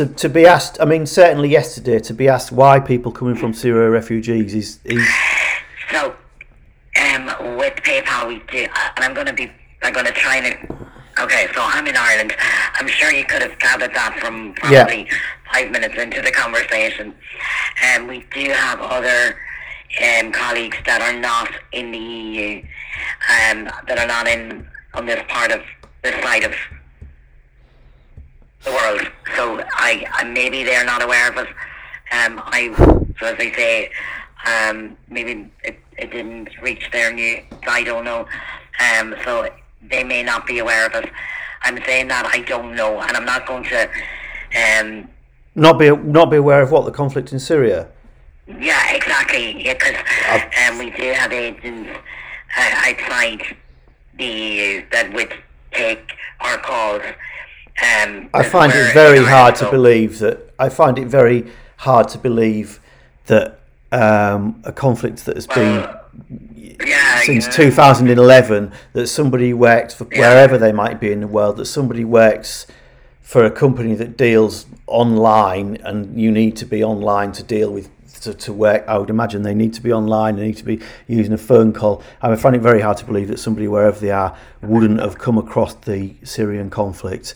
to, to be asked. I mean, certainly yesterday to be asked why people coming from Syria are refugees is is So, um, with PayPal, we do, and I'm going to be, I'm going to try and. Okay, so I'm in Ireland. I'm sure you could have gathered that from Yeah. probably five minutes into the conversation. And we do have other um, colleagues that are not in the EU, um, that are not in on this part of this side of the world. So I, I maybe they're not aware of it. Um, I so as I say, um, maybe it, it didn't reach their new. I don't know. Um, so they may not be aware of it. I'm saying that I don't know, and I'm not going to. Um, not be not be aware of what the conflict in Syria. yeah, exactly. Because um, we do have agents uh, outside the EU that would take our calls. Um, I find it very hard to believe that. I find it very hard to believe that um, a conflict that has been Yeah, since yeah. 2011 that somebody works for wherever they might be in the world that somebody works for a company that deals online and you need to be online to deal with to, to work I would imagine they need to be online they need to be using a phone call I find it very hard to believe that somebody wherever they are wouldn't have come across the Syrian conflict